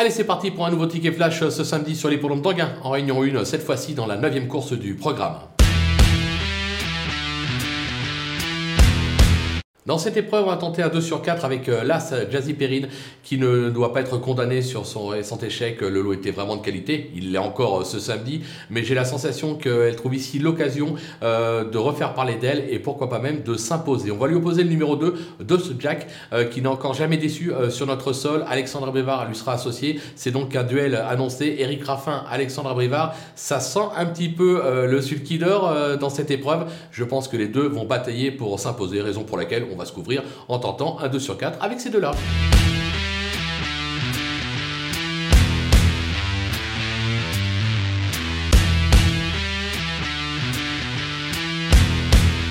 Allez, c'est parti pour un nouveau ticket flash ce samedi sur l'hippodrome d'Anguin, en réunion 1, cette fois-ci dans la 9 course du programme. Dans cette épreuve, on va tenter un 2 sur 4 avec euh, l'As Jazzy Perrine qui ne doit pas être condamné sur son récent échec. Le lot était vraiment de qualité. Il l'est encore euh, ce samedi. Mais j'ai la sensation qu'elle trouve ici l'occasion euh, de refaire parler d'elle et pourquoi pas même de s'imposer. On va lui opposer le numéro 2, Dos Jack, qui n'a encore jamais déçu sur notre sol. Alexandre Brivard lui sera associé. C'est donc un duel annoncé. Eric Raffin, Alexandre Brivard. Ça sent un petit peu le sulky d'or dans cette épreuve. Je pense que les deux vont batailler pour s'imposer, raison pour laquelle on va se couvrir en tentant un 2 sur 4 avec ces deux-là.